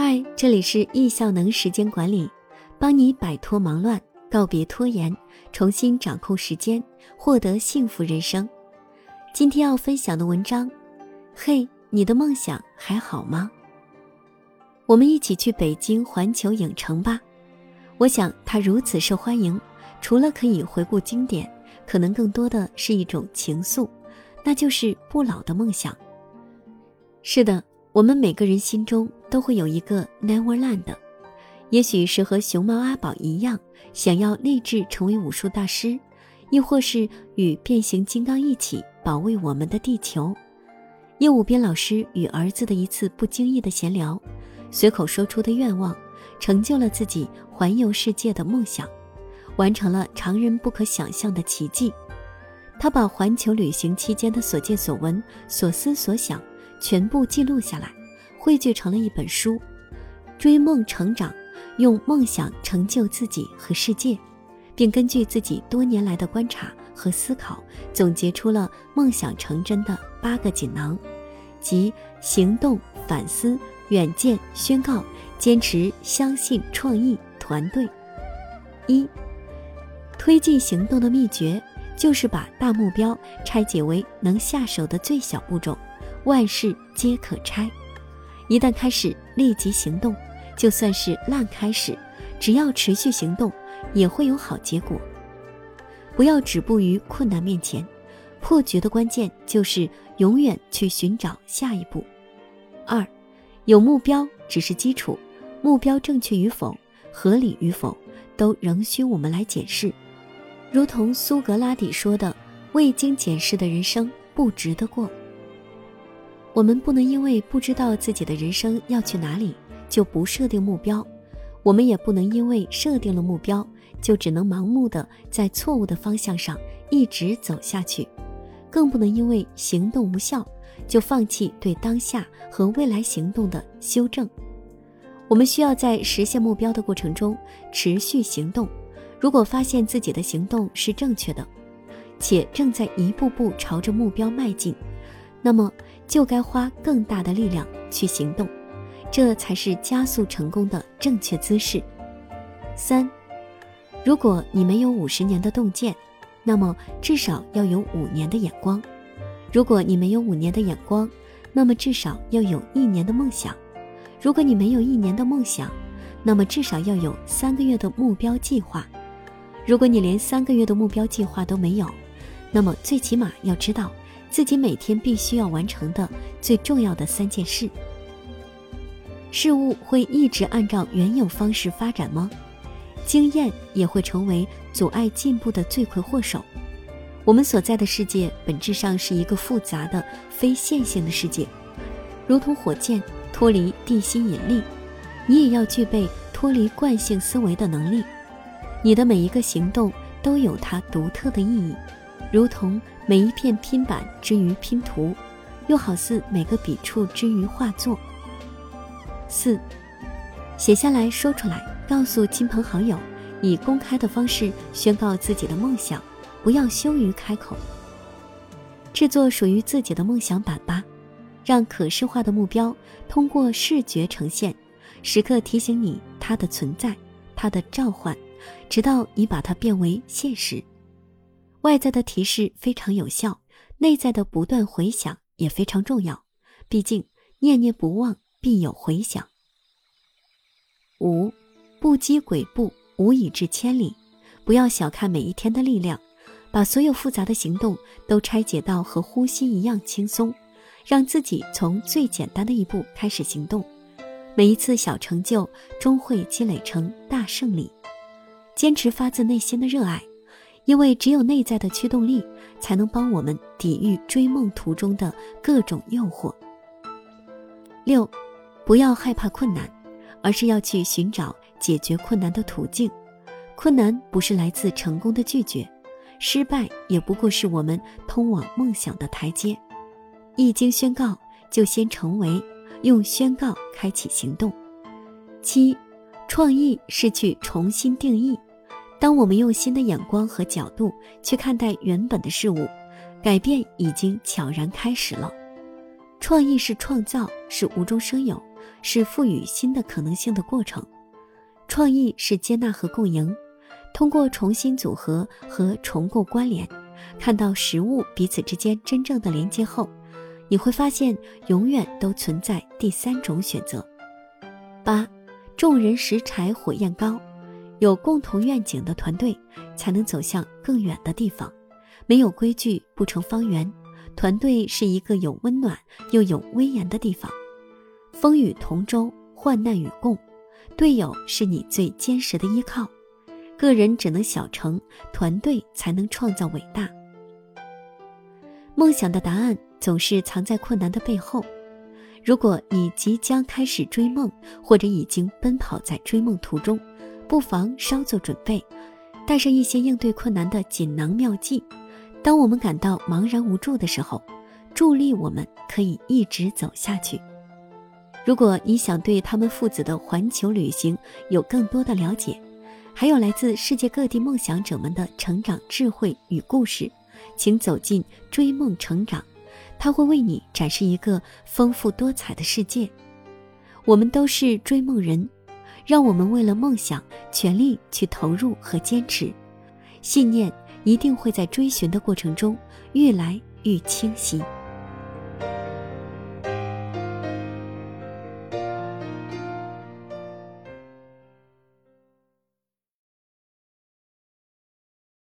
嗨，这里是易效能时间管理，帮你摆脱忙乱，告别拖延，重新掌控时间，获得幸福人生。今天要分享的文章，嘿，你的梦想还好吗？我们一起去北京环球影城吧。我想它如此受欢迎，除了可以回顾经典，可能更多的是一种情愫，那就是不老的梦想。是的。我们每个人心中都会有一个 Neverland，也许是和熊猫阿宝一样，想要立志成为武术大师，亦或是与变形金刚一起保卫我们的地球。叶武斌老师与儿子的一次不经意的闲聊，随口说出的愿望，成就了自己环游世界的梦想，完成了常人不可想象的奇迹。他把环球旅行期间的所见所闻、所思所想。全部记录下来，汇聚成了一本书《追梦成长》，用梦想成就自己和世界，并根据自己多年来的观察和思考，总结出了梦想成真的八个锦囊，即行动、反思、远见、宣告、坚持、相信、创意、团队。一、推进行动的秘诀就是把大目标拆解为能下手的最小步骤。万事皆可拆，一旦开始立即行动，就算是烂开始，只要持续行动，也会有好结果。不要止步于困难面前，破局的关键就是永远去寻找下一步。二，有目标只是基础，目标正确与否、合理与否，都仍需我们来检视。如同苏格拉底说的：“未经检视的人生不值得过。”我们不能因为不知道自己的人生要去哪里，就不设定目标；我们也不能因为设定了目标，就只能盲目的在错误的方向上一直走下去；更不能因为行动无效，就放弃对当下和未来行动的修正。我们需要在实现目标的过程中持续行动。如果发现自己的行动是正确的，且正在一步步朝着目标迈进，那么。就该花更大的力量去行动，这才是加速成功的正确姿势。三，如果你没有五十年的洞见，那么至少要有五年的眼光；如果你没有五年的眼光，那么至少要有一年的梦想；如果你没有一年的梦想，那么至少要有三个月的目标计划；如果你连三个月的目标计划都没有，那么最起码要知道。自己每天必须要完成的最重要的三件事。事物会一直按照原有方式发展吗？经验也会成为阻碍进步的罪魁祸首。我们所在的世界本质上是一个复杂的非线性的世界，如同火箭脱离地心引力，你也要具备脱离惯性思维的能力。你的每一个行动都有它独特的意义。如同每一片拼板之于拼图，又好似每个笔触之于画作。四，写下来说出来，告诉亲朋好友，以公开的方式宣告自己的梦想，不要羞于开口。制作属于自己的梦想板吧，让可视化的目标通过视觉呈现，时刻提醒你它的存在，它的召唤，直到你把它变为现实。外在的提示非常有效，内在的不断回想也非常重要。毕竟念念不忘，必有回响。五，不积跬步，无以至千里。不要小看每一天的力量，把所有复杂的行动都拆解到和呼吸一样轻松，让自己从最简单的一步开始行动。每一次小成就终会积累成大胜利。坚持发自内心的热爱。因为只有内在的驱动力，才能帮我们抵御追梦途中的各种诱惑。六，不要害怕困难，而是要去寻找解决困难的途径。困难不是来自成功的拒绝，失败也不过是我们通往梦想的台阶。一经宣告，就先成为，用宣告开启行动。七，创意是去重新定义。当我们用新的眼光和角度去看待原本的事物，改变已经悄然开始了。创意是创造，是无中生有，是赋予新的可能性的过程。创意是接纳和共赢，通过重新组合和重构关联，看到食物彼此之间真正的连接后，你会发现永远都存在第三种选择。八，众人拾柴火焰高，有共同愿景的团队才能走向更远的地方。没有规矩不成方圆，团队是一个有温暖又有威严的地方。风雨同舟，患难与共。队友是你最坚实的依靠，个人只能小成，团队才能创造伟大。梦想的答案总是藏在困难的背后。如果你即将开始追梦，或者已经奔跑在追梦途中，不妨稍作准备，带上一些应对困难的锦囊妙计。当我们感到茫然无助的时候，助力我们可以一直走下去。如果你想对他们父子的环球旅行有更多的了解，还有来自世界各地梦想者们的成长智慧与故事，请走进追梦成长，他会为你展示一个丰富多彩的世界。我们都是追梦人，让我们为了梦想全力去投入和坚持，信念一定会在追寻的过程中越来越清晰。